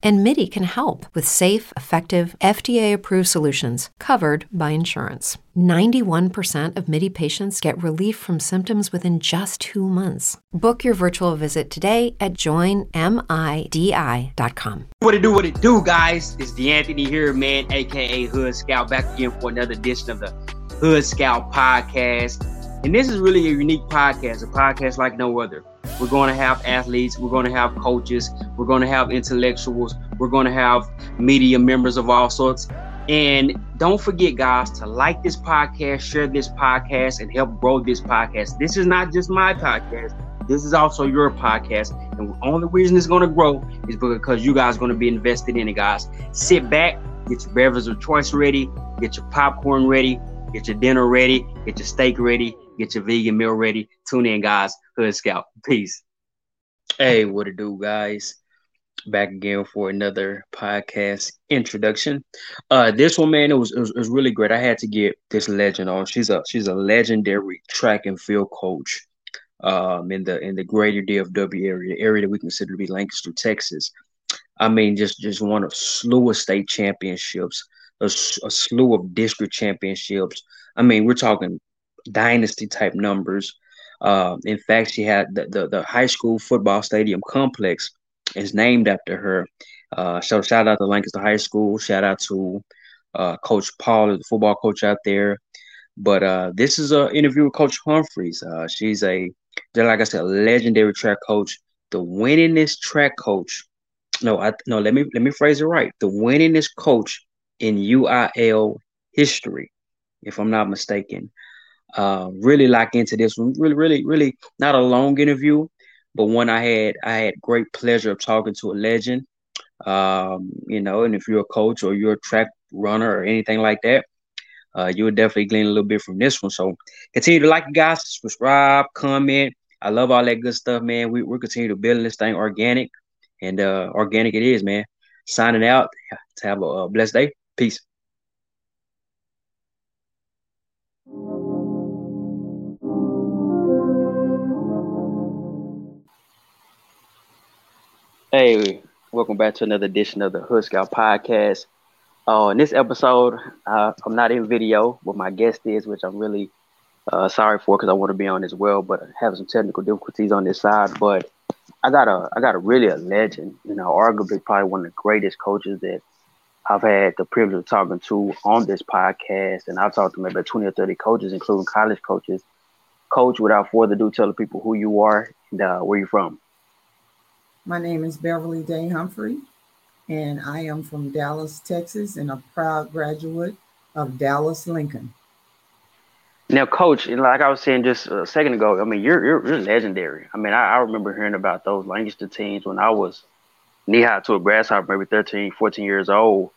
And MIDI can help with safe, effective, FDA approved solutions covered by insurance. 91% of MIDI patients get relief from symptoms within just two months. Book your virtual visit today at joinmidi.com. What it do, what it do, guys? It's D'Anthony here, man, aka Hood Scout, back again for another edition of the Hood Scout podcast. And this is really a unique podcast, a podcast like no other. We're going to have athletes, we're going to have coaches, we're going to have intellectuals, we're going to have media members of all sorts. And don't forget, guys, to like this podcast, share this podcast, and help grow this podcast. This is not just my podcast. This is also your podcast. And the only reason it's going to grow is because you guys are going to be invested in it, guys. Sit back, get your beverage of choice ready, get your popcorn ready, get your dinner ready, get your steak ready, Get your vegan meal ready. Tune in, guys. Hood Scout. Peace. Hey, what it do, guys? Back again for another podcast introduction. Uh, this one, man, it was, it was, it was really great. I had to get this legend on. She's a she's a legendary track and field coach um, in the in the greater DFW area, area that we consider to be Lancaster, Texas. I mean, just just won a slew of state championships, a, a slew of district championships. I mean, we're talking dynasty type numbers. Uh, in fact, she had the, the, the high school football stadium complex is named after her. Uh, so shout out to Lancaster High School. Shout out to uh, Coach Paul, the football coach out there. But uh, this is an interview with Coach Humphreys. Uh, she's a, like I said, legendary track coach, the winningest track coach. No, I no. Let me let me phrase it right. The winningest coach in UIL history, if I'm not mistaken uh, really lock into this one. Really, really, really not a long interview, but one I had I had great pleasure of talking to a legend. Um, you know, and if you're a coach or you're a track runner or anything like that, uh, you would definitely glean a little bit from this one. So continue to like you guys, subscribe, comment. I love all that good stuff, man. We we continue to build this thing organic, and uh, organic it is, man. Signing out. To have a, a blessed day. Peace. Hey, welcome back to another edition of the Hood Scout Podcast. Uh, in this episode, uh, I'm not in video, but my guest is, which I'm really uh, sorry for because I want to be on as well, but I have some technical difficulties on this side. But I got a, I got a really a legend, you know, arguably probably one of the greatest coaches that I've had the privilege of talking to on this podcast, and I've talked to maybe 20 or 30 coaches, including college coaches. Coach, without further ado, tell the people who you are and uh, where you're from. My name is Beverly Day Humphrey, and I am from Dallas, Texas, and a proud graduate of Dallas Lincoln. Now, Coach, like I was saying just a second ago, I mean, you're you're, you're legendary. I mean, I, I, remember hearing about those Lancaster teams when I was knee high to a grasshopper, maybe 13, 14 years old.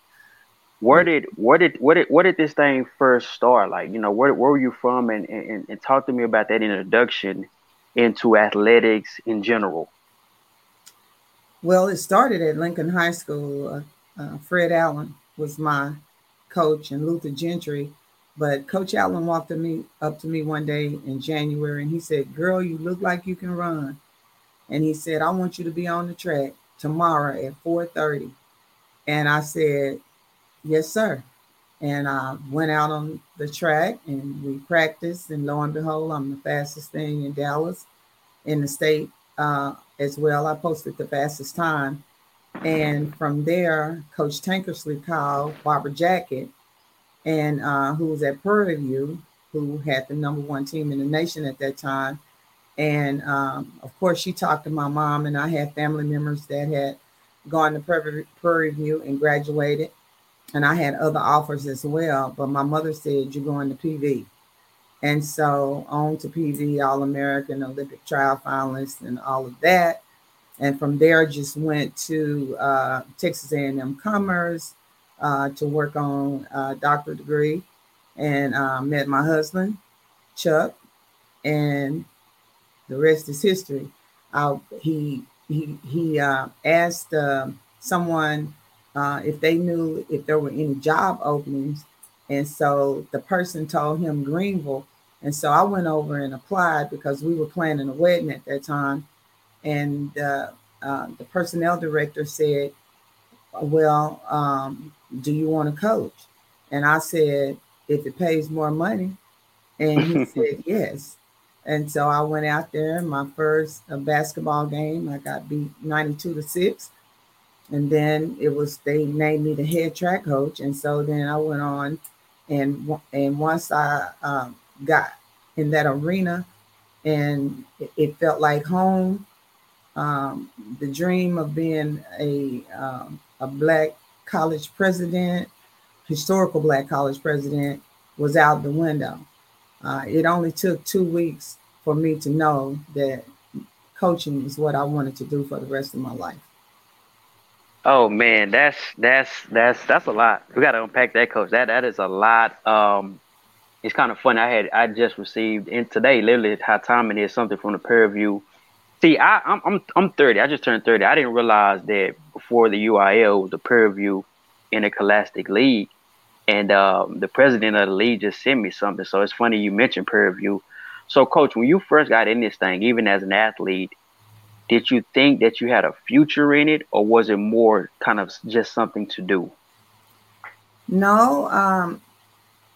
Where did where did where did where did this thing first start? Like, you know, where where were you from? And and, and talk to me about that introduction into athletics in general. Well, it started at Lincoln High School. Uh, uh, Fred Allen was my coach and Luther Gentry. But Coach Allen walked to me up to me one day in January and he said, Girl, you look like you can run. And he said, I want you to be on the track tomorrow at 4:30. And I said, Yes, sir. And I went out on the track and we practiced. And lo and behold, I'm the fastest thing in Dallas in the state uh, as well. I posted the fastest time. And from there, Coach Tankersley called Barbara Jacket, and uh, who was at Prairie View, who had the number one team in the nation at that time. And um, of course, she talked to my mom, and I had family members that had gone to Prairie, View and graduated. And I had other offers as well. But my mother said, You're going to PV. And so on to PV, All American, Olympic trial finalist, and all of that. And from there, just went to uh, Texas A&M Commerce uh, to work on a doctorate degree, and uh, met my husband, Chuck, and the rest is history. I, he he he uh, asked um, someone uh, if they knew if there were any job openings. And so the person told him Greenville. And so I went over and applied because we were planning a wedding at that time. And uh, uh, the personnel director said, Well, um, do you want to coach? And I said, If it pays more money. And he said, Yes. And so I went out there, my first uh, basketball game, I got beat 92 to 6. And then it was, they named me the head track coach. And so then I went on, and and once I um, got in that arena and it, felt like home, um, the dream of being a, um, a black college president, historical black college president, was out the window. Uh, it only took two weeks for me to know that coaching is what I wanted to do for the rest of my life. Oh man, that's that's that's that's a lot. We got to unpack that, coach. That that is a lot. Um, it's kind of funny. I had I just received and today, literally how time it is something from the Prairie View. See, I, I'm I'm I'm 30. I just turned 30. I didn't realize that before the UIL was the Prairie View Interscholastic League, and um, the president of the league just sent me something. So it's funny you mentioned Prairie View. So, coach, when you first got in this thing, even as an athlete, did you think that you had a future in it, or was it more kind of just something to do? No, um,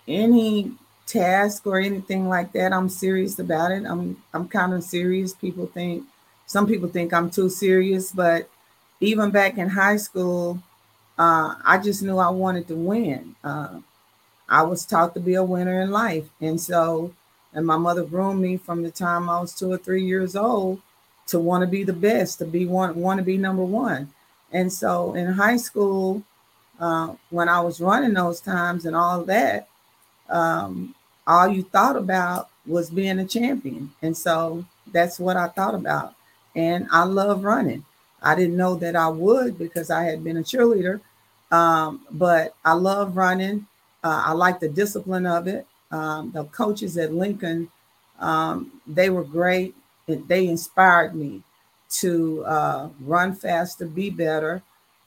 any task or anything like that, I'm serious about it. I'm I'm kind of serious. People think some people think I'm too serious, but even back in high school, uh, I just knew I wanted to win. Uh, I was taught to be a winner in life, and so and my mother groomed me from the time I was two or three years old to want to be the best, to be one, want to be number one. And so in high school, uh, when I was running those times and all that, um, all you thought about was being a champion. And so that's what I thought about. And I love running. I didn't know that I would because I had been a cheerleader, um, but I love running. Uh, I like the discipline of it. Um, the coaches at Lincoln, um, they were great they inspired me to uh, run faster, be better.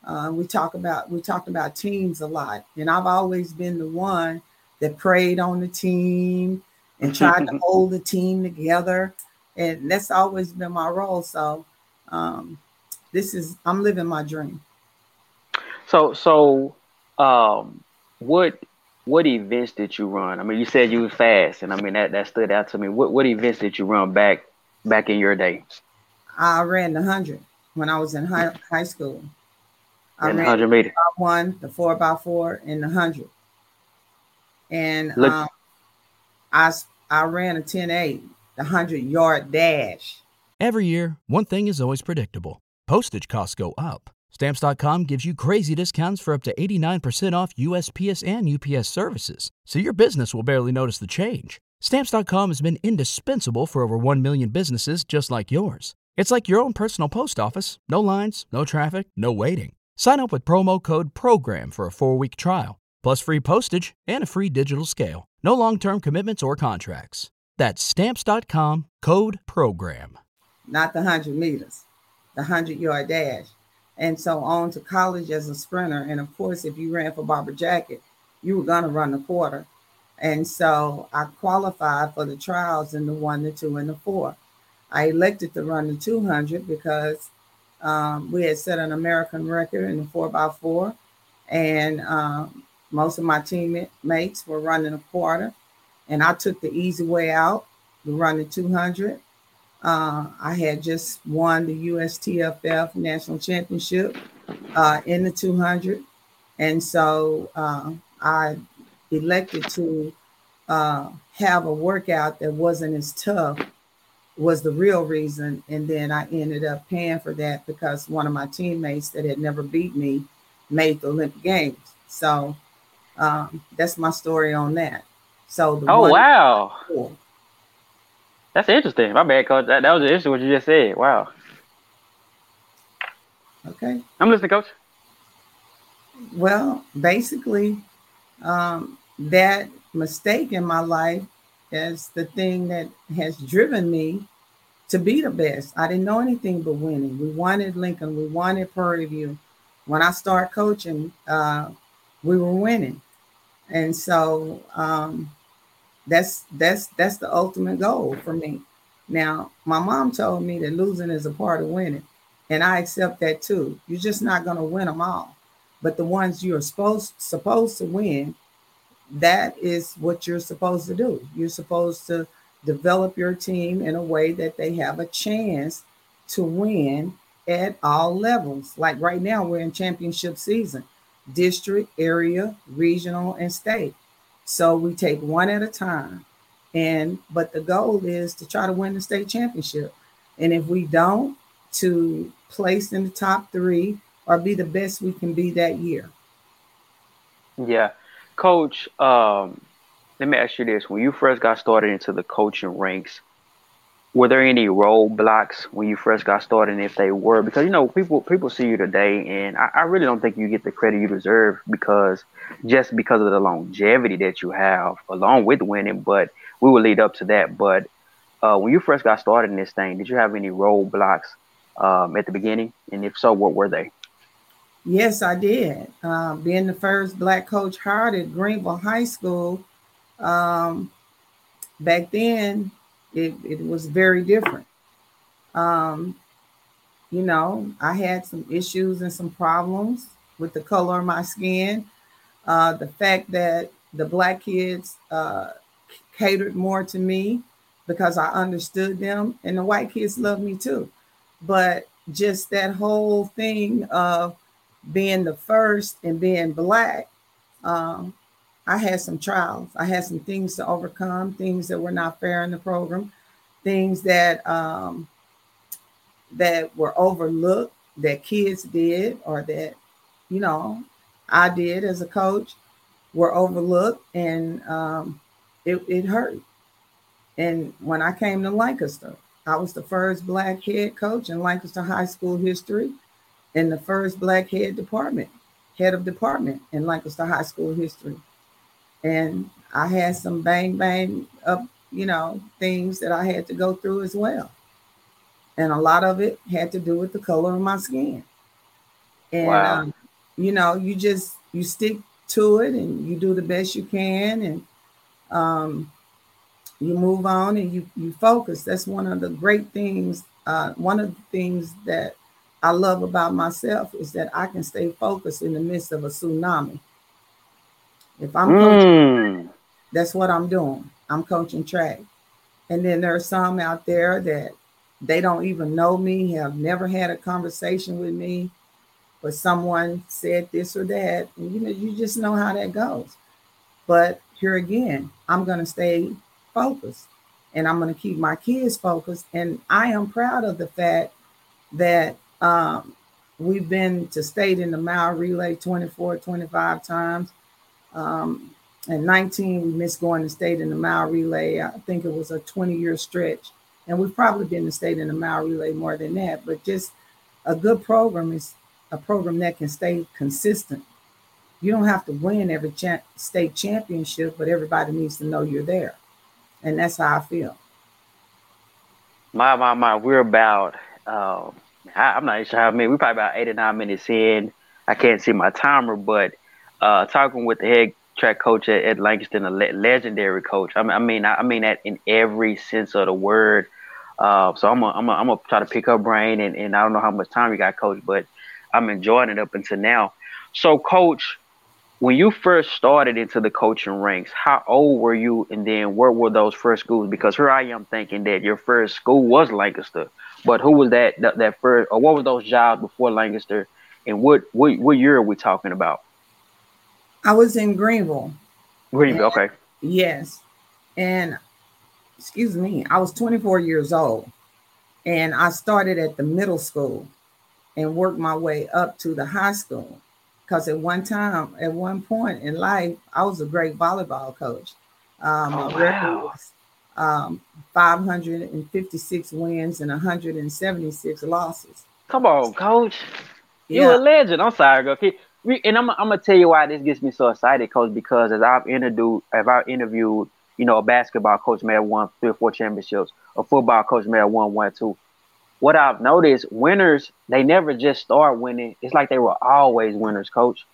Uh, we talk about we talked about teams a lot, and I've always been the one that prayed on the team and tried to hold the team together, and that's always been my role. So, um, this is I'm living my dream. So, so, um, what what events did you run? I mean, you said you were fast, and I mean that that stood out to me. What what events did you run back back in your day? I ran the hundred when I was in high high school. I ran hundred meter. One, the four by four, and the hundred. And Look. um, I I ran a 10-8, the hundred yard dash. Every year, one thing is always predictable: postage costs go up. Stamps.com gives you crazy discounts for up to 89% off USPS and UPS services, so your business will barely notice the change. Stamps.com has been indispensable for over 1 million businesses just like yours. It's like your own personal post office no lines, no traffic, no waiting. Sign up with promo code PROGRAM for a four week trial, plus free postage and a free digital scale. No long term commitments or contracts. That's Stamps.com code PROGRAM. Not the 100 meters, the 100 yard dash. And so on to college as a sprinter. And of course, if you ran for Barbara Jacket, you were going to run the quarter. And so I qualified for the trials in the one, the two, and the four. I elected to run the 200 because um, we had set an American record in the four by four, and um, most of my teammates were running a quarter, and I took the easy way out the 200. Uh, I had just won the USTFF national championship uh, in the 200, and so uh, I elected to uh, have a workout that wasn't as tough was the real reason. And then I ended up paying for that because one of my teammates that had never beat me made the Olympic Games. So um, that's my story on that. So oh wow, cool. that's interesting. My bad, coach. That, that was interesting what you just said. Wow. Okay. I'm listening, coach. Well, basically, um, that mistake in my life is the thing that has driven me to be the best. I didn't know anything but winning. We wanted Lincoln, we wanted Prairie View, when I started coaching, uh, we were winning, and so um, that's that's that's the ultimate goal for me. Now, my mom told me that losing is a part of winning, and I accept that too. You're just not going to win them all, but the ones you're supposed supposed to win, that is what you're supposed to do. You're supposed to develop your team in a way that they have a chance to win at all levels. Like right now, we're in championship season, district, area, regional, and state. So we take one at a time. And but the goal is to try to win the state championship. And if we don't, to place in the top three or be the best we can be that year. Yeah. Coach, um, let me ask you this. When you first got started into the coaching ranks, were there any roadblocks when you first got started? And if they were, because you know, people people see you today and I, I really don't think you get the credit you deserve because just because of the longevity that you have along with winning, but we will lead up to that. But uh, when you first got started in this thing, did you have any roadblocks um, at the beginning? And if so, what were they? Yes, I did. Uh, being the first black coach hired at Greenville High School, um, back then it, it was very different. Um, you know, I had some issues and some problems with the color of my skin. Uh, the fact that the black kids uh, catered more to me because I understood them, and the white kids loved me too. But just that whole thing of being the first and being black, um, I had some trials. I had some things to overcome, things that were not fair in the program, things that um, that were overlooked that kids did or that you know I did as a coach were overlooked, and um, it, it hurt. And when I came to Lancaster, I was the first black head coach in Lancaster High School history and the first black head department, head of department in Lancaster High School history. And I had some bang bang up, you know, things that I had to go through as well. And a lot of it had to do with the color of my skin. And wow. um, you know, you just you stick to it and you do the best you can and um, you move on and you you focus. That's one of the great things. Uh, one of the things that I love about myself is that I can stay focused in the midst of a tsunami. If I'm mm. coaching, that's what I'm doing. I'm coaching track. And then there are some out there that they don't even know me, have never had a conversation with me, but someone said this or that. And you know, you just know how that goes. But here again, I'm going to stay focused and I'm going to keep my kids focused. And I am proud of the fact that um, we've been to state in the mile relay 24, 25 times. Um, and 19, we missed going to state in the mile relay. I think it was a 20 year stretch. And we've probably been to state in the mile relay more than that. But just a good program is a program that can stay consistent. You don't have to win every cha- state championship, but everybody needs to know you're there. And that's how I feel. My, my, my, we're about, uh, I, am not sure how many, we're probably about eight or nine minutes in. I can't see my timer, but uh, talking with the head track coach at, at Lancaster, a le- legendary coach. I mean, I mean, I, mean that in every sense of the word. Uh, so I'm gonna, I'm gonna try to pick her brain, and, and I don't know how much time you got, coach, but I'm enjoying it up until now. So, coach, when you first started into the coaching ranks, how old were you, and then where were those first schools? Because here I am thinking that your first school was Lancaster, but who was that that, that first, or what were those jobs before Lancaster, and what what what year are we talking about? I was in Greenville. Greenville, okay. Yes. And excuse me, I was 24 years old and I started at the middle school and worked my way up to the high school. Because at one time, at one point in life, I was a great volleyball coach. Um, oh, wow. Was, um, 556 wins and 176 losses. Come on, coach. You're a legend. I'm sorry, girl and I'm, I'm gonna tell you why this gets me so excited, coach. Because as I've interviewed, as I've interviewed, you know, a basketball coach may have won three or four championships, a football coach may have won one, two. what I've noticed, winners they never just start winning. It's like they were always winners, coach.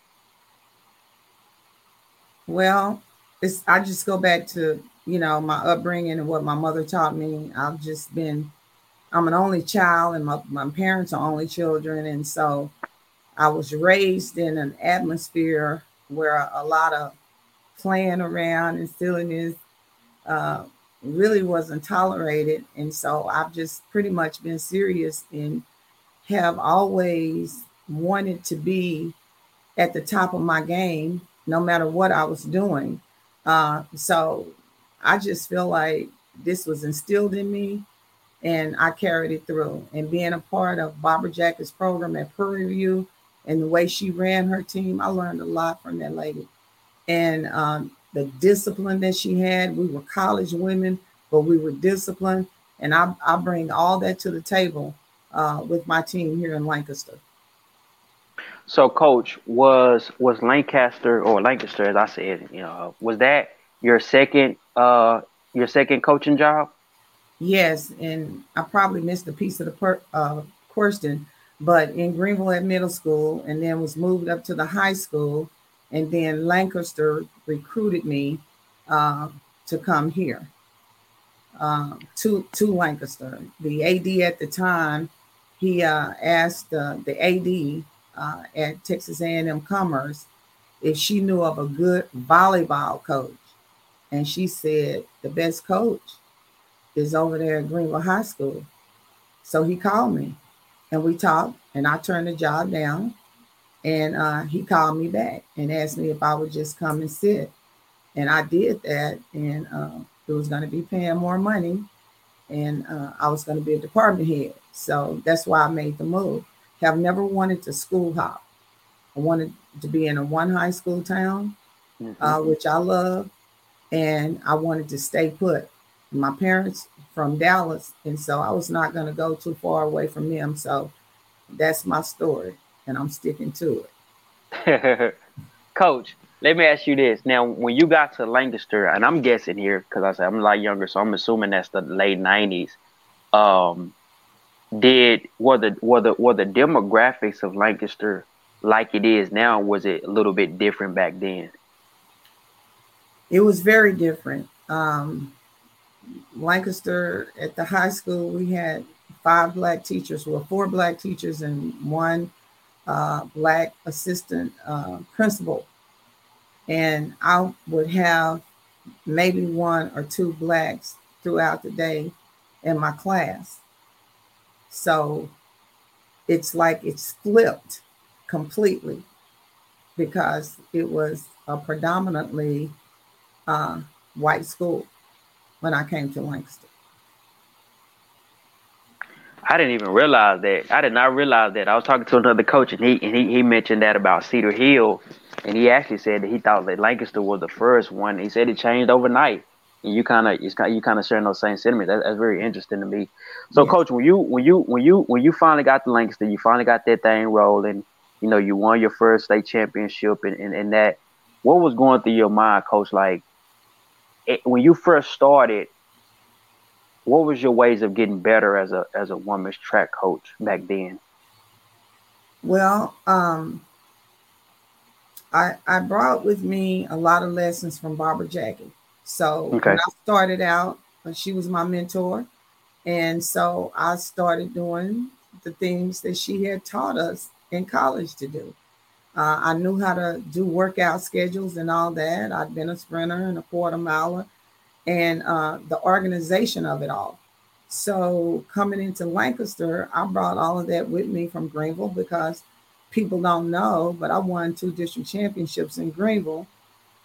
Well, it's I just go back to you know my upbringing and what my mother taught me. I've just been I'm an only child, and my, my parents are only children, and so I was raised in an atmosphere where a lot of playing around and silliness uh, really wasn't tolerated. And so I've just pretty much been serious and have always wanted to be at the top of my game, no matter what I was doing. Uh, so I just feel like this was instilled in me and I carried it through. And being a part of Barbara Jacket's program at Prairie View and the way she ran her team, I learned a lot from that lady. And um, the discipline that she had. We were college women, but we were disciplined. And I, I bring all that to the table uh, with my team here in Lancaster. So, coach, was was Lancaster or Lancaster, as I said, you know, was that your second uh your second coaching job? Yes, and I probably missed a piece of the per, uh, question, but in Greenville at middle school, and then was moved up to the high school, and then Lancaster recruited me uh, to come here uh, to to Lancaster. The AD at the time, he uh, asked the AD uh, at Texas A&M Commerce if she knew of a good volleyball coach, and she said the best coach is over there at Greenville High School. So he called me, and we talked, and I turned the job down and uh, he called me back and asked me if I would just come and sit. And I did that. And uh, it was going to be paying more money. And uh, I was going to be a department head. So that's why I made the move. Have never wanted to school hop. I wanted to be in a one high school town, mm-hmm. Uh, which I love. And I wanted to stay put. My parents from Dallas. And so I was not going to go too far away from them. So that's my story and I'm sticking to it. Coach, let me ask you this. Now, when you got to Lancaster, and I'm guessing here because I said I'm a lot younger, so I'm assuming that's the late '90s. Um, did were the were the were the demographics of Lancaster like it is now? Was it a little bit different back then? It was very different. Um, Lancaster at the high school, we had five black teachers, well, four black teachers and one uh, black assistant uh, principal, and I would have maybe one or two blacks throughout the day in my class. So it's like it's flipped completely because it was a predominantly uh, white school when I came to Lancaster. I didn't even realize that. I did not realize that. I was talking to another coach, and he and he, he mentioned that about Cedar Hill, and he actually said that he thought that Lancaster was the first one. He said it changed overnight, and you kind of you kind of sharing those same sentiments. That, that's very interesting to me. So, yeah. coach, when you when you when you when you finally got to Lancaster, you finally got that thing rolling. You know, you won your first state championship, and and, and that. What was going through your mind, coach? Like it, when you first started what was your ways of getting better as a as a women's track coach back then? Well, um, I I brought with me a lot of lessons from Barbara Jackie. So okay. when I started out, uh, she was my mentor, and so I started doing the things that she had taught us in college to do. Uh, I knew how to do workout schedules and all that. I'd been a sprinter and a quarter miler and uh, the organization of it all. So coming into Lancaster, I brought all of that with me from Greenville because people don't know, but I won two district championships in Greenville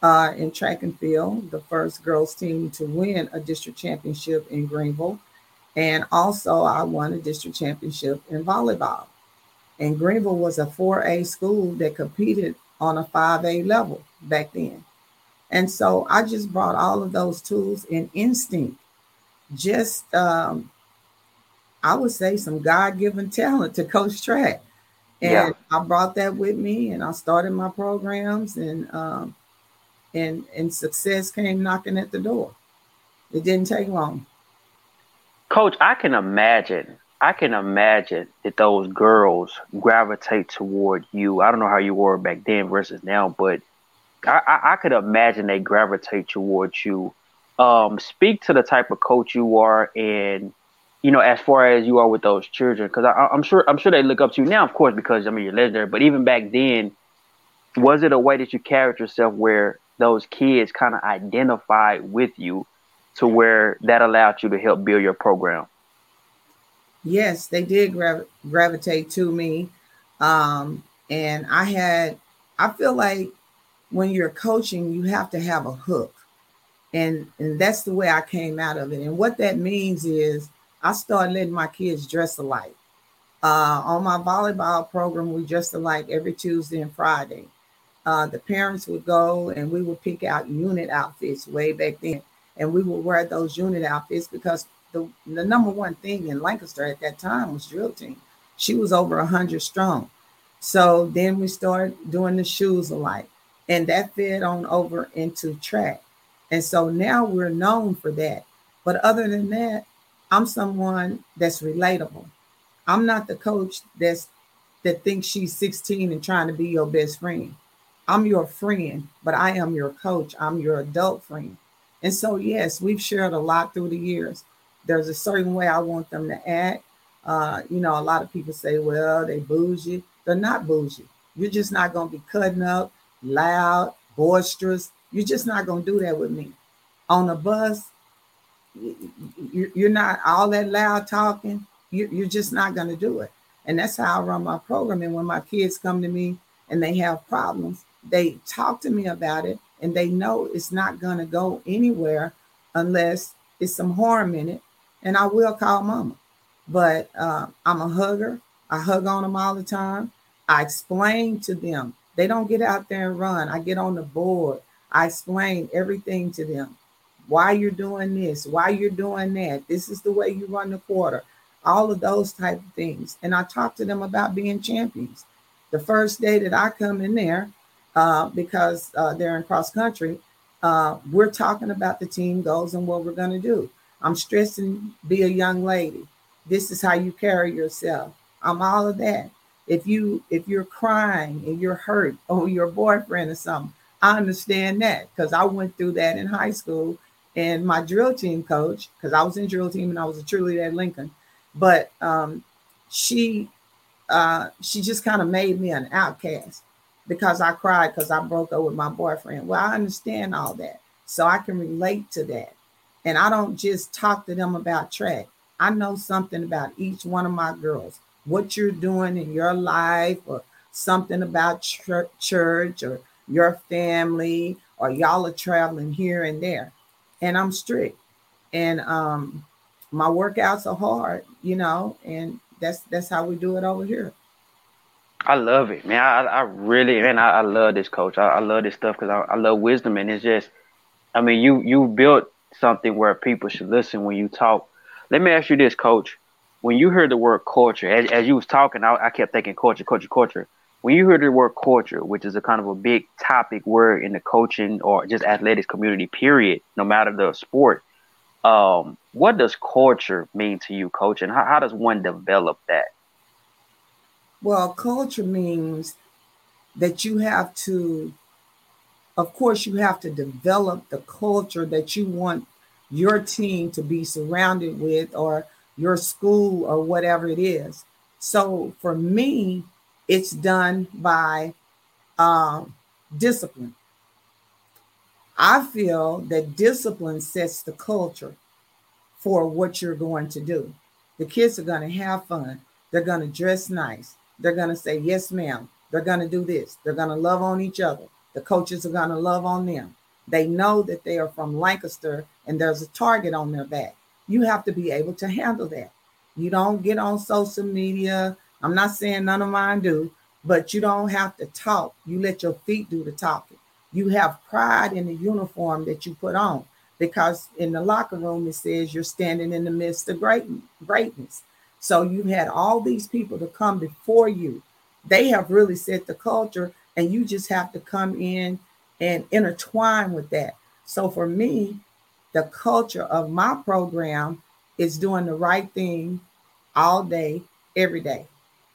uh, in track and field, the first girls team to win a district championship in Greenville. And also, I won a district championship in volleyball. And Greenville was a 4A school that competed on a 5A level back then. And so I just brought all of those tools and instinct, just um, I would say some God given talent to coach track. And yeah. I brought that with me and I started my programs and um, and and success came knocking at the door. It didn't take long. Coach, I can imagine I can imagine that those girls gravitate toward you. I don't know how you were back then versus now, but I, I, I could imagine they gravitate towards you. Um, speak to the type of coach you are, and you know, as far as you are with those children, because I'm sure I'm sure they look up to you now, of course, because I mean you're legendary. But even back then, was it a way that you carried yourself where those kids kind of identified with you, to where that allowed you to help build your program? Yes, they did grav- gravitate to me, um, and I had. I feel like when you're coaching, you have to have a hook. And, and that's the way I came out of it. And what that means is I started letting my kids dress alike. Uh, on my volleyball program, we dressed alike every Tuesday and Friday. Uh, the parents would go and we would pick out unit outfits way back then. And we would wear those unit outfits because the, the number one thing in Lancaster at that time was drill team. She was over 100 strong. So then we started doing the shoes alike and that fed on over into track. And so now we're known for that. But other than that, I'm someone that's relatable. I'm not the coach that's that thinks she's 16 and trying to be your best friend. I'm your friend, but I am your coach. I'm your adult friend. And so, yes, we've shared a lot through the years. There's a certain way I want them to act. Uh, you know, a lot of people say, well, they bougie. They're not bougie. You're just not going to be cutting up loud, boisterous. You're just not going to do that with me. On a bus, you're not all that loud talking. You're just not going to do it. And that's how I run my program. And when my kids come to me and they have problems, they talk to me about it and they know it's not going to go anywhere unless it's some harm in it. And I will call mama. But uh, I'm a hugger. I hug on them all the time. I explain to them they don't get out there and run. I get on the board. I explain everything to them. Why you're doing this, why you're doing that. This is the way you run the quarter. All of those type of things. And I talk to them about being champions. The first day that I come in there, uh, because uh, they're in cross country, uh, we're talking about the team goals and what we're going to do. I'm stressing be a young lady. This is how you carry yourself. I'm all of that. If you if you're crying and you're hurt over your boyfriend or something i understand that because i went through that in high school. And my drill team coach because i was in drill team and i was a cheerleader at lincoln. But um, she uh, she just kind of made me an outcast because i cried because i broke up with my boyfriend. Well i understand all that. So i can relate to that and i don't just talk to them about track. I know something about each one of my girls. What you're doing in your life or something about church or your family or y'all are traveling here and there. And i'm strict. And um my workouts are hard you know and that's that's how we do it over here. I love it, man. I, I really, man, I, I love this coach. I, I love this stuff because I, I love wisdom, and it's just, I mean, you you built something where people should listen when you talk. Let me ask you this, coach when you heard the word culture, as, as you was talking, I, I kept thinking culture, culture, culture. When you heard the word culture, which is a kind of a big topic word in the coaching or just athletics community, period, no matter the sport, um, what does culture mean to you, coach, and how, how does one develop that? Well, culture means that you have to, of course, you have to develop the culture that you want your team to be surrounded with or your school or whatever it is. So for me, it's done by um, discipline. I feel that discipline sets the culture for what you're going to do. The kids are going to have fun. They're going to dress nice. They're going to say, Yes, ma'am. They're going to do this. They're going to love on each other. The coaches are going to love on them. They know that they are from Lancaster and there's a target on their back you have to be able to handle that. You don't get on social media. I'm not saying none of mine do, but you don't have to talk. You let your feet do the talking. You have pride in the uniform that you put on because in the locker room it says you're standing in the midst of great, greatness. So you've had all these people to come before you. They have really set the culture, and you just have to come in and intertwine with that. So for me, the culture of my program is doing the right thing all day, every day.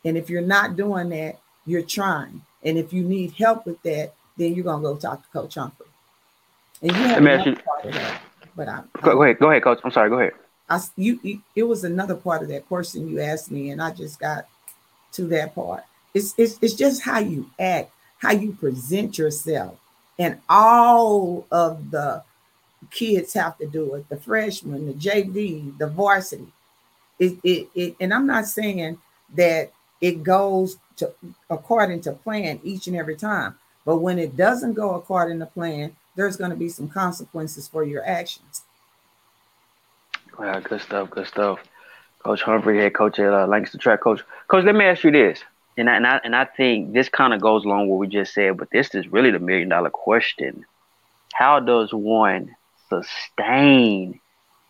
And if you're not doing that, you're trying. And if you need help with that, then you're gonna go talk to Coach Humphrey. And you have another part of that. But I, go, go ahead, go ahead, Coach. I'm sorry. Go ahead. I you, you it was another part of that question you asked me, and I just got to that part. It's it's it's just how you act, how you present yourself, and all of the kids have to do it. The freshmen, the JV, the varsity. It, it, it and I'm not saying that it goes to according to plan each and every time. But when it doesn't go according to plan, there's going to be some consequences for your actions. Wow, good stuff, good stuff. Coach Humphrey, head coach at uh, Lancaster Track Coach. Coach, let me ask you this, and I, and I, and I think this kind of goes along what we just said, but this is really the million dollar question. How does one sustain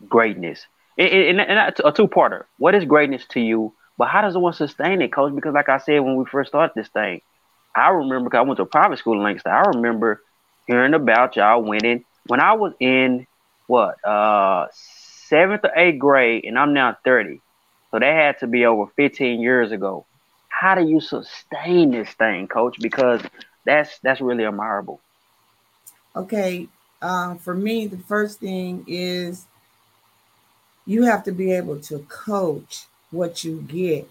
greatness? And, and, and a two-parter. What is greatness to you? But how does one sustain it, Coach? Because like I said when we first started this thing, I remember because I went to a private school in Lancaster. I remember hearing about y'all winning when I was in what uh seventh or eighth grade, and I'm now 30. So that had to be over 15 years ago. How do you sustain this thing, coach? Because that's that's really admirable. Okay. Um, for me, the first thing is you have to be able to coach what you get.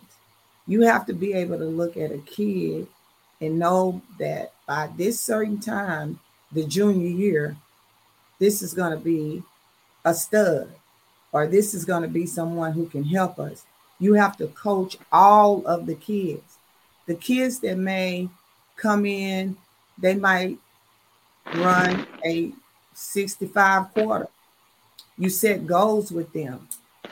You have to be able to look at a kid and know that by this certain time, the junior year, this is going to be a stud or this is going to be someone who can help us. You have to coach all of the kids. The kids that may come in, they might run a 65 quarter. You set goals with them.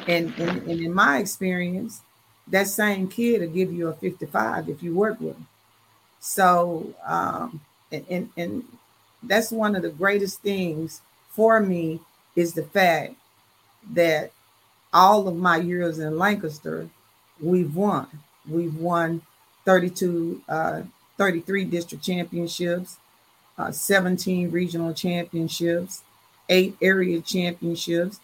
And, and, and in my experience, that same kid will give you a 55 if you work with them. So, um, and, and, and that's one of the greatest things for me is the fact that all of my years in Lancaster, we've won. We've won 32, uh, 33 district championships, uh, 17 regional championships, eight area championships,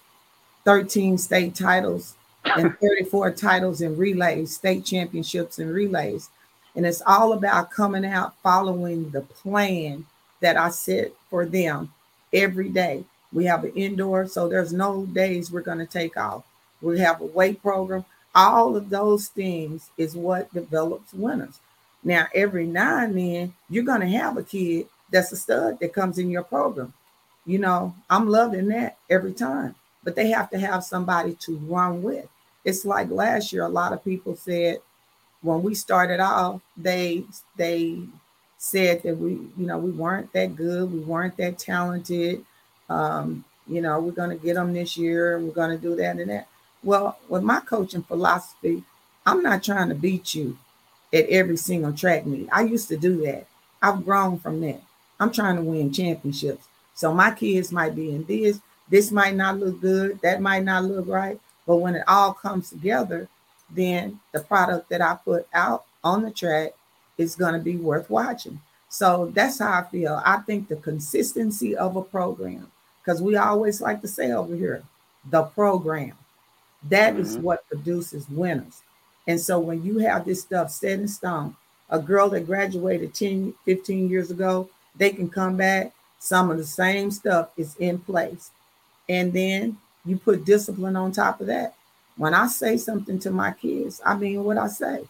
13 state titles, and 34 titles in relays, state championships and relays. And it's all about coming out following the plan that I set for them every day. We have an indoor, so there's no days we're going to take off. We have a weight program. All of those things is what develops winners. Now, every now and then, you're going to have a kid that's a stud that comes in your program. You know, I'm loving that every time, but they have to have somebody to run with. It's like last year, a lot of people said when we started off, they they said that we, you know, we weren't that good, we weren't that talented. Um, you know, we're going to get them this year, and we're going to do that and that. Well, with my coaching philosophy, I'm not trying to beat you at every single track meet. I used to do that. I've grown from that. I'm trying to win championships. So my kids might be in this. This might not look good. That might not look right. But when it all comes together, then the product that I put out on the track is going to be worth watching. So that's how I feel. I think the consistency of a program, because we always like to say over here, the program. That mm-hmm. is what produces winners. And so when you have this stuff set in stone, a girl that graduated 10, 15 years ago, they can come back. Some of the same stuff is in place. And then you put discipline on top of that. When I say something to my kids, I mean what I say.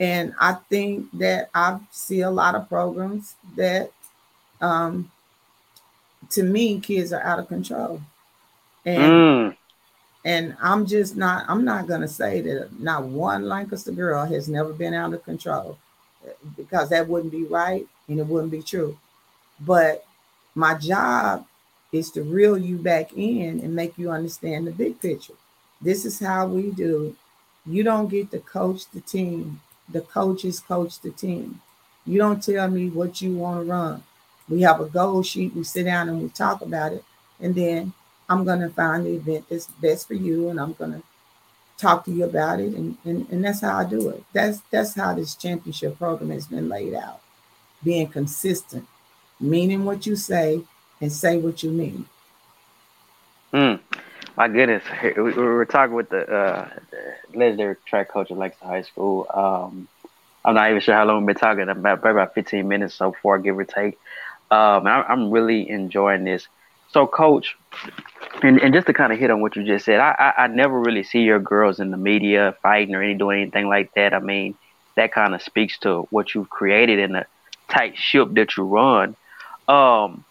And I think that I see a lot of programs that, um, to me, kids are out of control. And mm. And I'm just not, I'm not going to say that not one Lancaster girl has never been out of control because that wouldn't be right and it wouldn't be true. But my job is to reel you back in and make you understand the big picture. This is how we do. You don't get to coach the team. The coaches coach the team. You don't tell me what you want to run. We have a goal sheet. We sit down and we talk about it. And then I'm going to find the event that's best for you and I'm going to talk to you about it. And, and, and that's how I do it. That's, that's how this championship program has been laid out. Being consistent, meaning what you say and say what you mean. Mm, my goodness. We, we were talking with the, uh, legendary track coach at Lexington High School. Um, I'm not even sure how long we've been talking about, probably about 15 minutes so far, give or take. Um, I'm really enjoying this. So, coach, and, and just to kind of hit on what you just said, I, I, I never really see your girls in the media fighting or any doing anything like that. I mean, that kind of speaks to what you've created in the tight ship that you run. Um,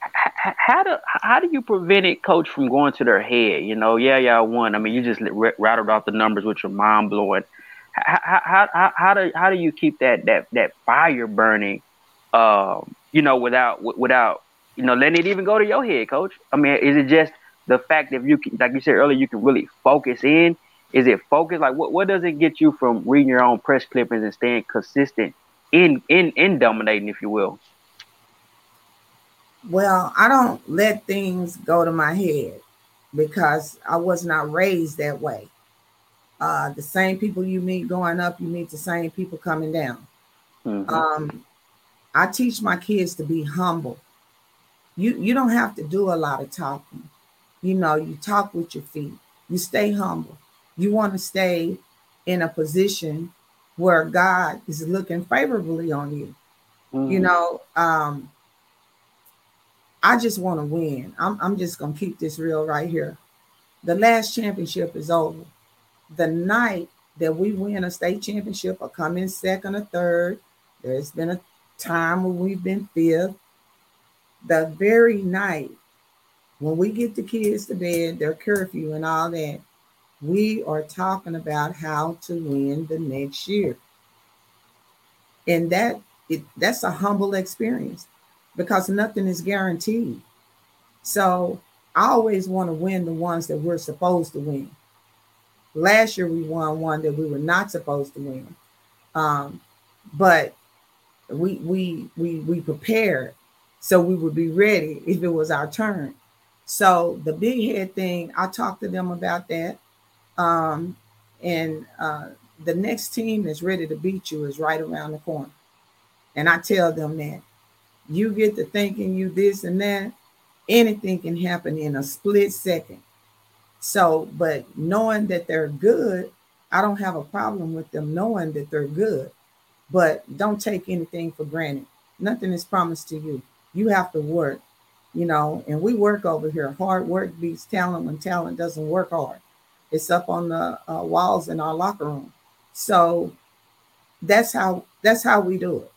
how do how do you prevent it, coach, from going to their head? You know, yeah, y'all won. I mean, you just rattled off the numbers, with your mind blowing. How, how, how, how do how do you keep that that that fire burning? Um, you know, without without you know letting it even go to your head, coach. I mean, is it just the fact that you can, like you said earlier, you can really focus in? Is it focus? Like, what what does it get you from reading your own press clippings and staying consistent in in in dominating, if you will? Well, I don't let things go to my head because I was not raised that way. Uh, the same people you meet going up, you meet the same people coming down. Mm-hmm. Um, I teach my kids to be humble. You you don't have to do a lot of talking. You know, you talk with your feet. You stay humble. You want to stay in a position where God is looking favorably on you. Mm-hmm. You know, um, I just want to win. I'm, I'm just going to keep this real right here. The last championship is over. The night that we win a state championship or come in second or third, there's been a time when we've been fifth. The very night when we get the kids to bed, their curfew and all that, we are talking about how to win the next year. And that it, that's a humble experience because nothing is guaranteed. So I always want to win the ones that we're supposed to win. Last year we won one that we were not supposed to win, um, but we we we we prepared so we would be ready if it was our turn. So the big head thing, I talked to them about that, um, and uh, the next team that's ready to beat you is right around the corner, and I tell them that you get to thinking you this and that, anything can happen in a split second. So, but knowing that they're good, I don't have a problem with them knowing that they're good, but don't take anything for granted. Nothing is promised to you. You have to work, you know, and we work over here. Hard work beats talent when talent doesn't work hard. It's up on the uh, walls in our locker room. So that's how that's how we do it.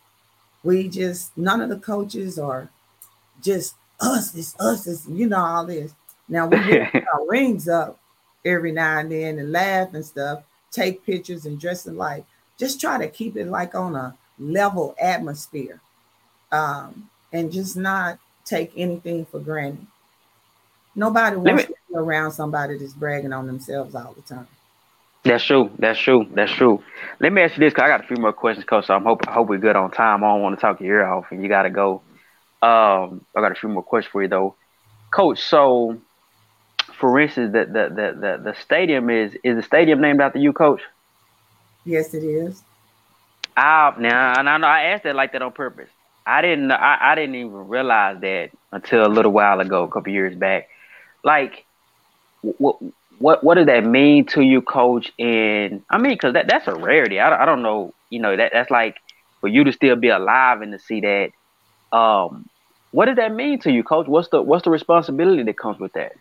We just none of the coaches are just us. It's us. It's you know all this. Now we get our rings up every now and then and laugh and stuff, take pictures and dress it like. Just try to keep it like on a level atmosphere, um, and just not take anything for granted. Nobody wants me, to be around somebody that's bragging on themselves all the time. That's true. That's true. That's true. Let me ask you this, cause I got a few more questions, coach. So I'm hope I hope we're good on time. I don't want to talk your ear off, and you got to go. Um, I got a few more questions for you though, coach. So, for instance, the the the the, the stadium is is the stadium named after you, coach? Yes, it is. I now, and I know I asked that like that on purpose. I didn't. I, I didn't even realize that until a little while ago, a couple years back. Like, what what what does that mean to you, coach? And I mean, because that, that's a rarity. I, I don't know, you know, that that's like for you to still be alive and to see that. Um, what does that mean to you, coach? What's the what's the responsibility that comes with that?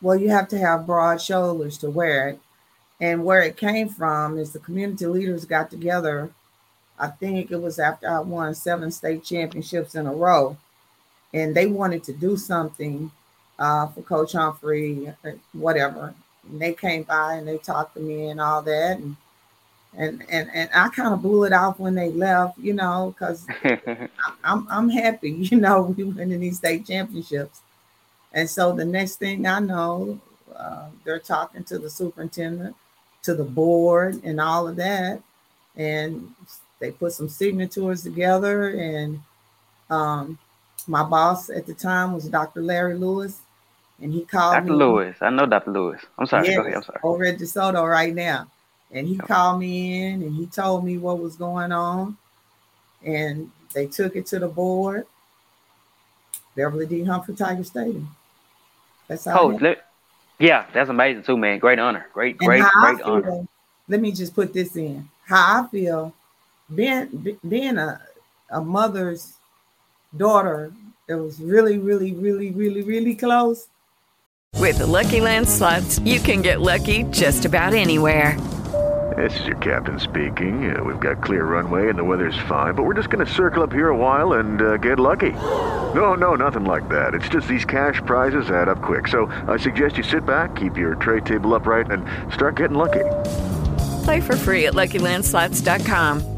Well, you have to have broad shoulders to wear it. And where it came from is the community leaders got together. I think it was after I won seven state championships in a row, and they wanted to do something uh, for Coach Humphrey, uh, whatever. And they came by and they talked to me and all that, and and and, and I kind of blew it off when they left, you know, because I'm I'm happy, you know, we winning these state championships, and so the next thing I know, uh, they're talking to the superintendent, to the board, and all of that, and they put some signatures together, and um, my boss at the time was Dr. Larry Lewis, and he called Dr. me. Lewis. I know Dr. Lewis. I'm sorry. Yes, Go ahead. I'm sorry. Over at DeSoto right now. And he okay. called me in and he told me what was going on. And they took it to the board. Beverly D. Humphrey Tiger Stadium. That's how let, Yeah, that's amazing too, man. Great honor. Great, great, great feel, honor. Let me just put this in. How I feel being being a, a mother's daughter it was really, really, really, really, really close. With the Lucky Land slots, you can get lucky just about anywhere. This is your captain speaking. Uh, we've got clear runway and the weather's fine, but we're just going to circle up here a while and uh, get lucky. No, no, nothing like that. It's just these cash prizes add up quick. So I suggest you sit back, keep your tray table upright, and start getting lucky. Play for free at LuckyLandSlots.com.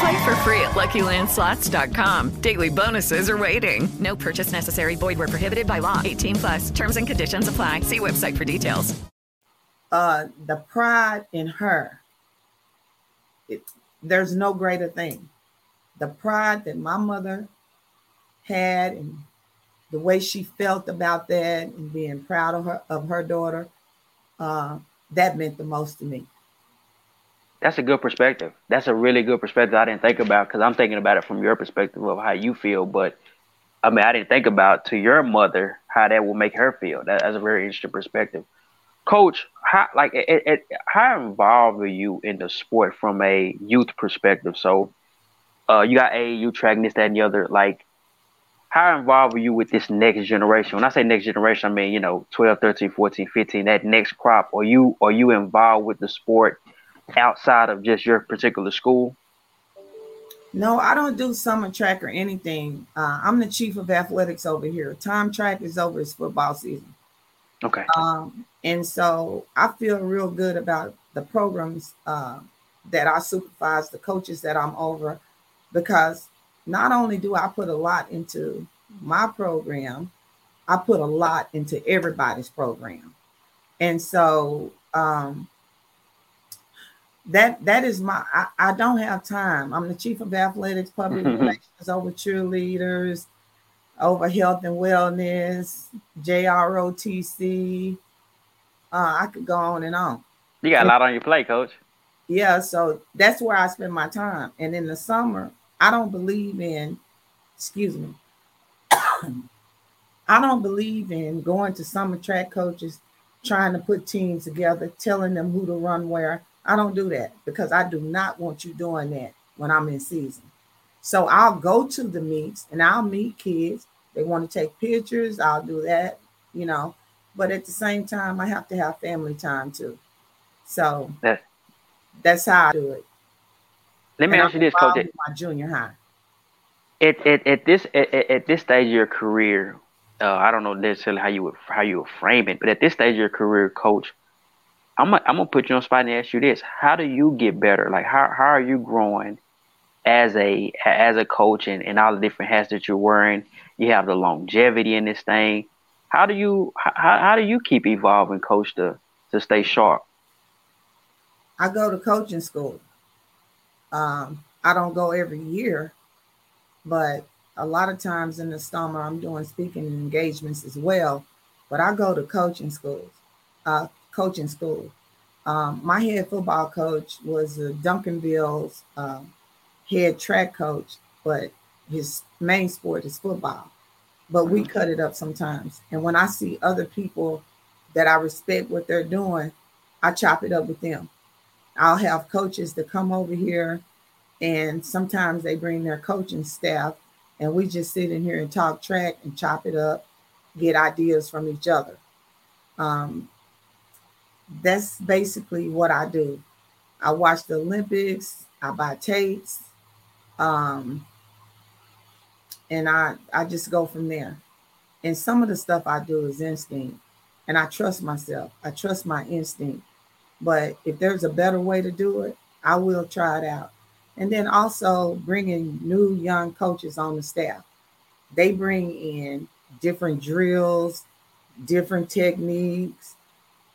Play for free at LuckyLandSlots.com. Daily bonuses are waiting. No purchase necessary. Void where prohibited by law. 18 plus. Terms and conditions apply. See website for details. Uh, the pride in her. It, there's no greater thing. The pride that my mother had and the way she felt about that and being proud of her of her daughter, uh, that meant the most to me. That's a good perspective. That's a really good perspective I didn't think about because I'm thinking about it from your perspective of how you feel. But I mean, I didn't think about to your mother how that will make her feel. That, that's a very interesting perspective. Coach, how like it, it, how involved are you in the sport from a youth perspective? So, uh, you got AAU track, this, that, and the other. Like, how involved are you with this next generation? When I say next generation, I mean, you know, 12, 13, 14, 15, that next crop. Are you are you involved with the sport outside of just your particular school? No, I don't do summer track or anything. Uh, I'm the chief of athletics over here. Time track is over. It's football season. Okay. Um, and so I feel real good about the programs uh, that I supervise, the coaches that I'm over, because not only do I put a lot into my program, I put a lot into everybody's program. And so um, that that is my I, I, don't have time. I'm the chief of athletics, public relations over cheerleaders, over health and wellness, JROTC. Uh, I could go on and on. You got a lot on your plate, coach. Yeah, so that's where I spend my time. And in the summer, I don't believe in, excuse me, I don't believe in going to summer track coaches, trying to put teams together, telling them who to run where. I don't do that because I do not want you doing that when I'm in season. So I'll go to the meets and I'll meet kids. They want to take pictures, I'll do that, you know. But at the same time, I have to have family time too. So that, that's how I do it. Let me and ask you this, Coach. My junior high. At, at, at this at, at this stage of your career, uh, I don't know necessarily how you would how you would frame it, but at this stage of your career, Coach, I'm gonna, I'm gonna put you on spot and ask you this: How do you get better? Like how how are you growing as a as a coach and, and all the different hats that you're wearing? You have the longevity in this thing. How do you how, how do you keep evolving, coach, to to stay sharp? I go to coaching school. Um, I don't go every year, but a lot of times in the summer I'm doing speaking engagements as well. But I go to coaching schools. Uh, coaching school. Um, my head football coach was a Duncanville's uh, head track coach, but his main sport is football. But we mm-hmm. cut it up sometimes. And when I see other people that I respect what they're doing, I chop it up with them. I'll have coaches that come over here, and sometimes they bring their coaching staff, and we just sit in here and talk track and chop it up, get ideas from each other. Um, that's basically what I do. I watch the Olympics, I buy tapes, um, and I I just go from there. And some of the stuff I do is instinct, and I trust myself. I trust my instinct. But if there's a better way to do it, I will try it out. And then also bringing new young coaches on the staff. They bring in different drills, different techniques,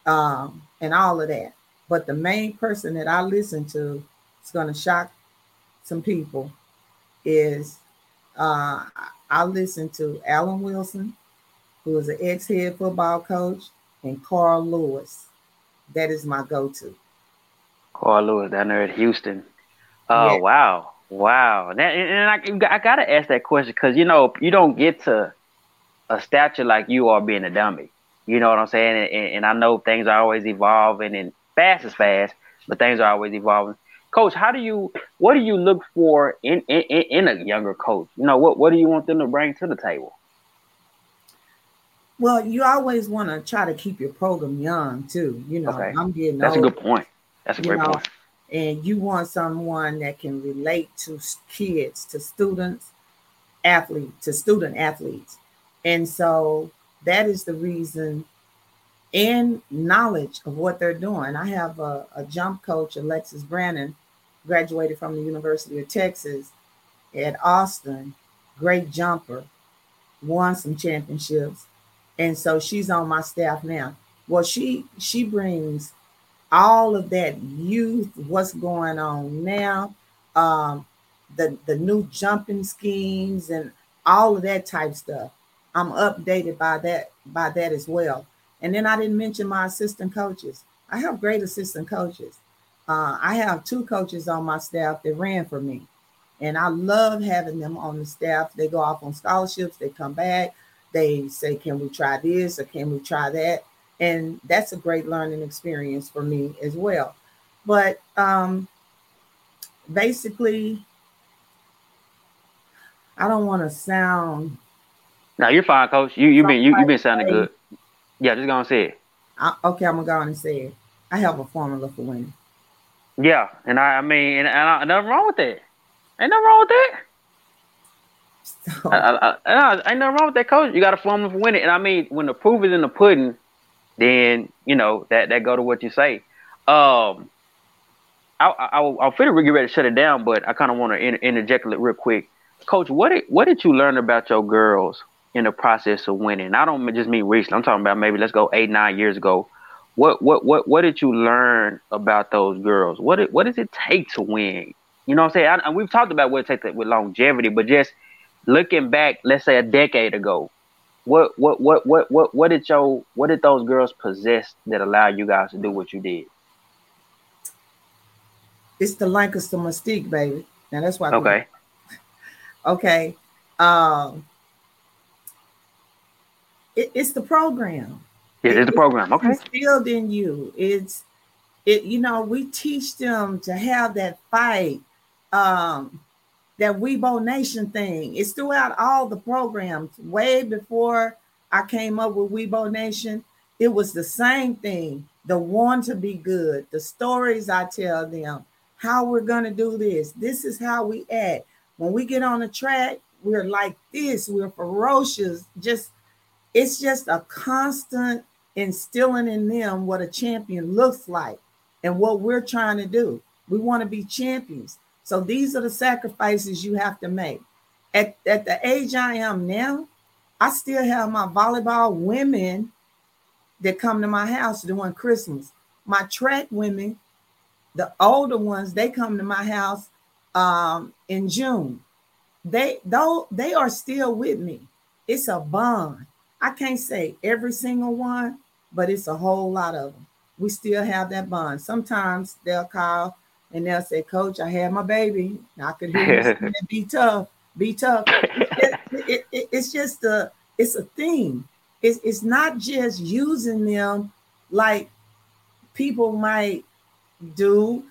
um, and all of that. But the main person that I listen to is going to shock some people is uh, I listen to Alan Wilson, who is an ex-head football coach, and Carl Lewis. That is my go-to. Carl Lewis down there at Houston. Oh yeah. wow, wow! That, and I, I gotta ask that question because you know you don't get to a stature like you are being a dummy. You know what I'm saying? And, and I know things are always evolving and fast is fast, but things are always evolving. Coach, how do you what do you look for in in, in a younger coach? You know, what what do you want them to bring to the table? Well, you always want to try to keep your program young too. You know, okay. I'm getting that's old, a good point. That's a great know, point. And you want someone that can relate to kids, to students, athletes, to student athletes. And so that is the reason and knowledge of what they're doing. I have a, a jump coach, Alexis Brannon, graduated from the University of Texas at Austin, great jumper, won some championships. And so she's on my staff now. Well, she she brings all of that youth, what's going on now, um, the the new jumping schemes and all of that type stuff. I'm updated by that by that as well. And then I didn't mention my assistant coaches. I have great assistant coaches. Uh, I have two coaches on my staff that ran for me, and I love having them on the staff. They go off on scholarships. They come back. They say, "Can we try this or can we try that?" And that's a great learning experience for me as well. But um, basically, I don't want to sound no, you're fine, coach. You you been you you been sounding good. Yeah, just gonna say it. I, okay, I'm gonna go on and say it. I have a formula for winning. Yeah, and I, I mean, and, and I, nothing wrong with that. Ain't nothing wrong with that. So, I, I, I, ain't nothing wrong with that, coach. You got a formula for winning, and I mean, when the proof is in the pudding, then you know that that go to what you say. Um, I I I'll fit get ready to shut it down, but I kind of want to inter- interject real quick, coach. What did what did you learn about your girls in the process of winning. I don't just mean recently. I'm talking about maybe let's go eight, nine years ago. What what what what did you learn about those girls? What it, what does it take to win? You know what I'm saying? I, and we've talked about what it takes with longevity, but just looking back, let's say a decade ago, what what what what what what did your what did those girls possess that allowed you guys to do what you did? It's the Lancaster mystique, baby. Now that's why. Okay. okay. Um, it, it's the program. Yeah, it's the program. Okay. It's instilled in you. It's it, you know, we teach them to have that fight, um, that Weibo Nation thing. It's throughout all the programs. Way before I came up with Weibo Nation, it was the same thing. The want to be good, the stories I tell them, how we're gonna do this. This is how we act. When we get on the track, we're like this, we're ferocious, just it's just a constant instilling in them what a champion looks like and what we're trying to do. We want to be champions. So these are the sacrifices you have to make. At, at the age I am now, I still have my volleyball women that come to my house during Christmas. My track women, the older ones, they come to my house um, in June. They though they are still with me. It's a bond. I can't say every single one, but it's a whole lot of them. We still have that bond. Sometimes they'll call and they'll say, Coach, I had my baby. I could hear you be tough, be tough. It, it, it, it's just a it's a thing. It's, it's not just using them like people might do.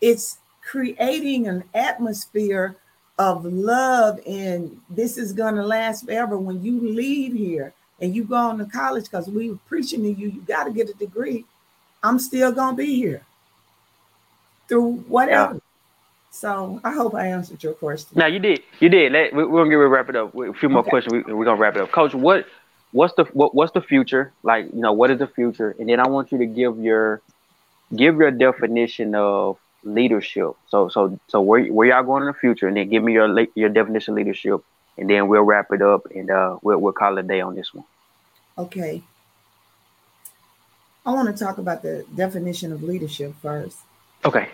It's creating an atmosphere of love and this is going to last forever when you leave here and you go on to college because we were preaching to you, you got to get a degree. I'm still gonna be here through whatever. Yeah. So I hope I answered your question. Now you did, you did. Let, we, are gonna get wrap it up. A few more okay. questions. We, are gonna wrap it up, Coach. What what's the what, what's the future like? You know, what is the future? And then I want you to give your give your definition of leadership. So so so where where y'all going in the future? And then give me your your definition of leadership and then we'll wrap it up and uh, we'll we'll call it a day on this one. Okay. I want to talk about the definition of leadership first. Okay.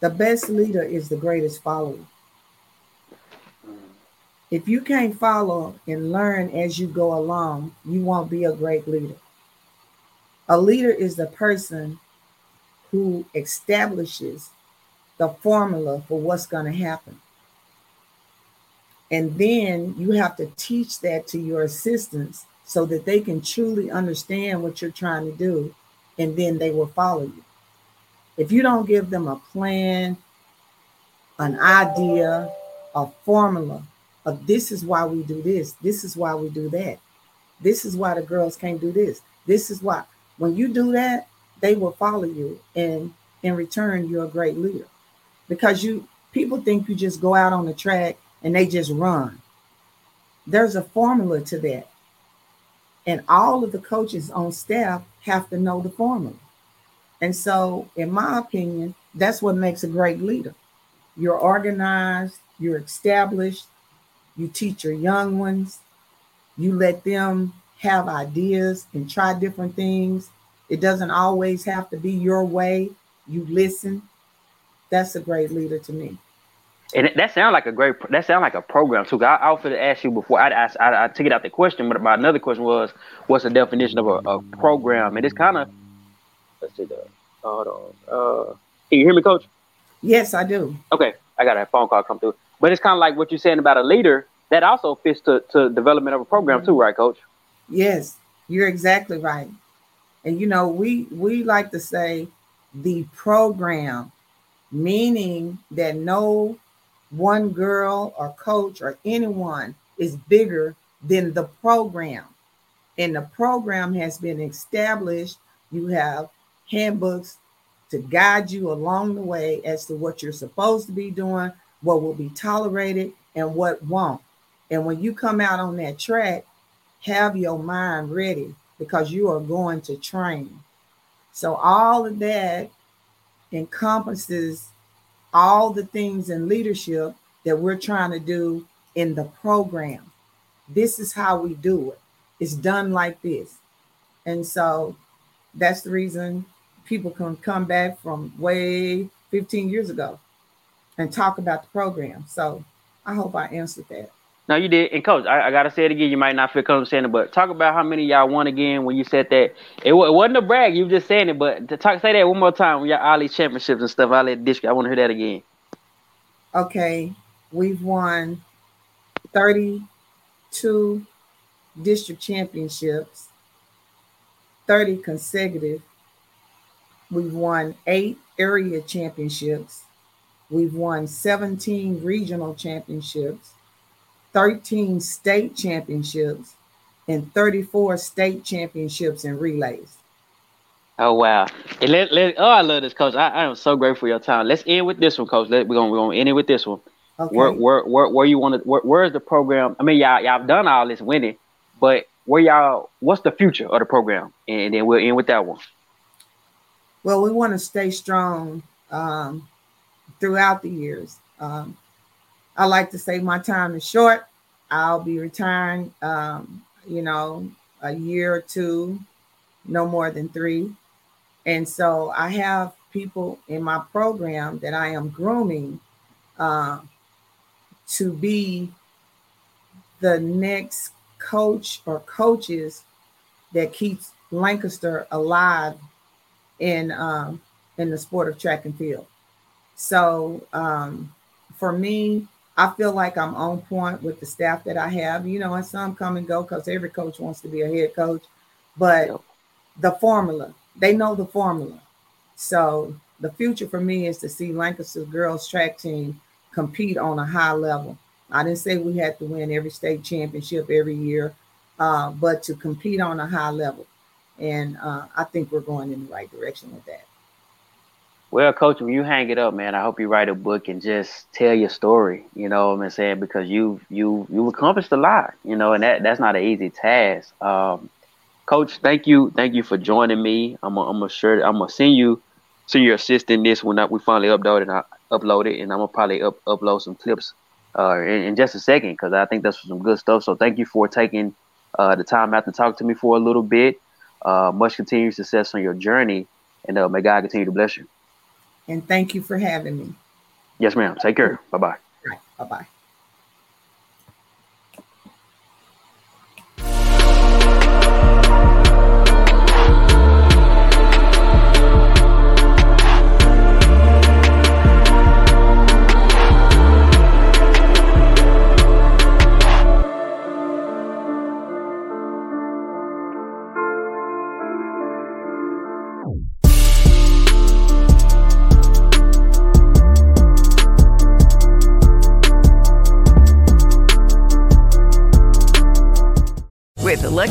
The best leader is the greatest follower. If you can't follow and learn as you go along, you won't be a great leader. A leader is the person who establishes the formula for what's going to happen. And then you have to teach that to your assistants so that they can truly understand what you're trying to do, and then they will follow you. If you don't give them a plan, an idea, a formula of this is why we do this, this is why we do that, this is why the girls can't do this, this is why. When you do that, they will follow you, and in return, you're a great leader because you people think you just go out on the track and they just run. There's a formula to that. And all of the coaches on staff have to know the formula. And so, in my opinion, that's what makes a great leader. You're organized, you're established, you teach your young ones, you let them have ideas and try different things. It doesn't always have to be your way. You listen. That's a great leader to me. And that sounds like a great. That sounds like a program too. I, I offered to ask you before. I, I, I, I took it out the question, but my another question was, what's the definition of a, a program? And it's kind of. Let's see. The, hold on. Uh, can you hear me, Coach? Yes, I do. Okay, I got a phone call come through. But it's kind of like what you're saying about a leader. That also fits to to development of a program too, right, Coach? Yes, you're exactly right. And you know, we we like to say the program, meaning that no one girl or coach or anyone is bigger than the program. And the program has been established. You have handbooks to guide you along the way as to what you're supposed to be doing, what will be tolerated, and what won't. And when you come out on that track, have your mind ready because you are going to train. So, all of that encompasses all the things in leadership that we're trying to do in the program. This is how we do it. It's done like this. And so that's the reason people can come back from way 15 years ago and talk about the program. So I hope I answered that. No, you did. And coach, I, I, gotta say it again. You might not feel comfortable saying it, but talk about how many y'all won again when you said that. It, it wasn't a brag. You just saying it, but to talk, say that one more time. When y'all all these championships and stuff, all that district. I want to hear that again. Okay, we've won 32 district championships, 30 consecutive. We've won eight area championships. We've won 17 regional championships, 13 state championships, and 34 state championships in relays. Oh wow! And let, let, oh, I love this, coach. I, I am so grateful for your time. Let's end with this one, coach. Let, we're gonna we're gonna end it with this one. Okay. Where where where, where you want to? Where, where's the program? I mean, y'all y'all done all this winning, but where y'all? What's the future of the program? And then we'll end with that one. Well, we want to stay strong um, throughout the years. Um, I like to say my time is short. I'll be retiring, um, you know, a year or two, no more than three. And so I have people in my program that I am grooming uh, to be the next coach or coaches that keeps Lancaster alive in um, in the sport of track and field. So um, for me, I feel like I'm on point with the staff that I have. You know, and some come and go because every coach wants to be a head coach, but the formula, they know the formula. So the future for me is to see Lancaster girls track team compete on a high level. I didn't say we had to win every state championship every year, uh, but to compete on a high level. And uh, I think we're going in the right direction with that. Well, coach, when you hang it up, man, I hope you write a book and just tell your story. You know what I'm saying? Because you you you accomplished a lot. You know, and that that's not an easy task. Um, coach, thank you, thank you for joining me. I'm a, I'm a sure I'm gonna send you send your assistant this when we finally upload it. I upload it, and I'm gonna probably up, upload some clips uh, in, in just a second because I think that's some good stuff. So thank you for taking uh, the time out to talk to me for a little bit. Uh, much continued success on your journey, and uh, may God continue to bless you. And thank you for having me. Yes, ma'am. Take care. Bye bye. Right. Bye bye.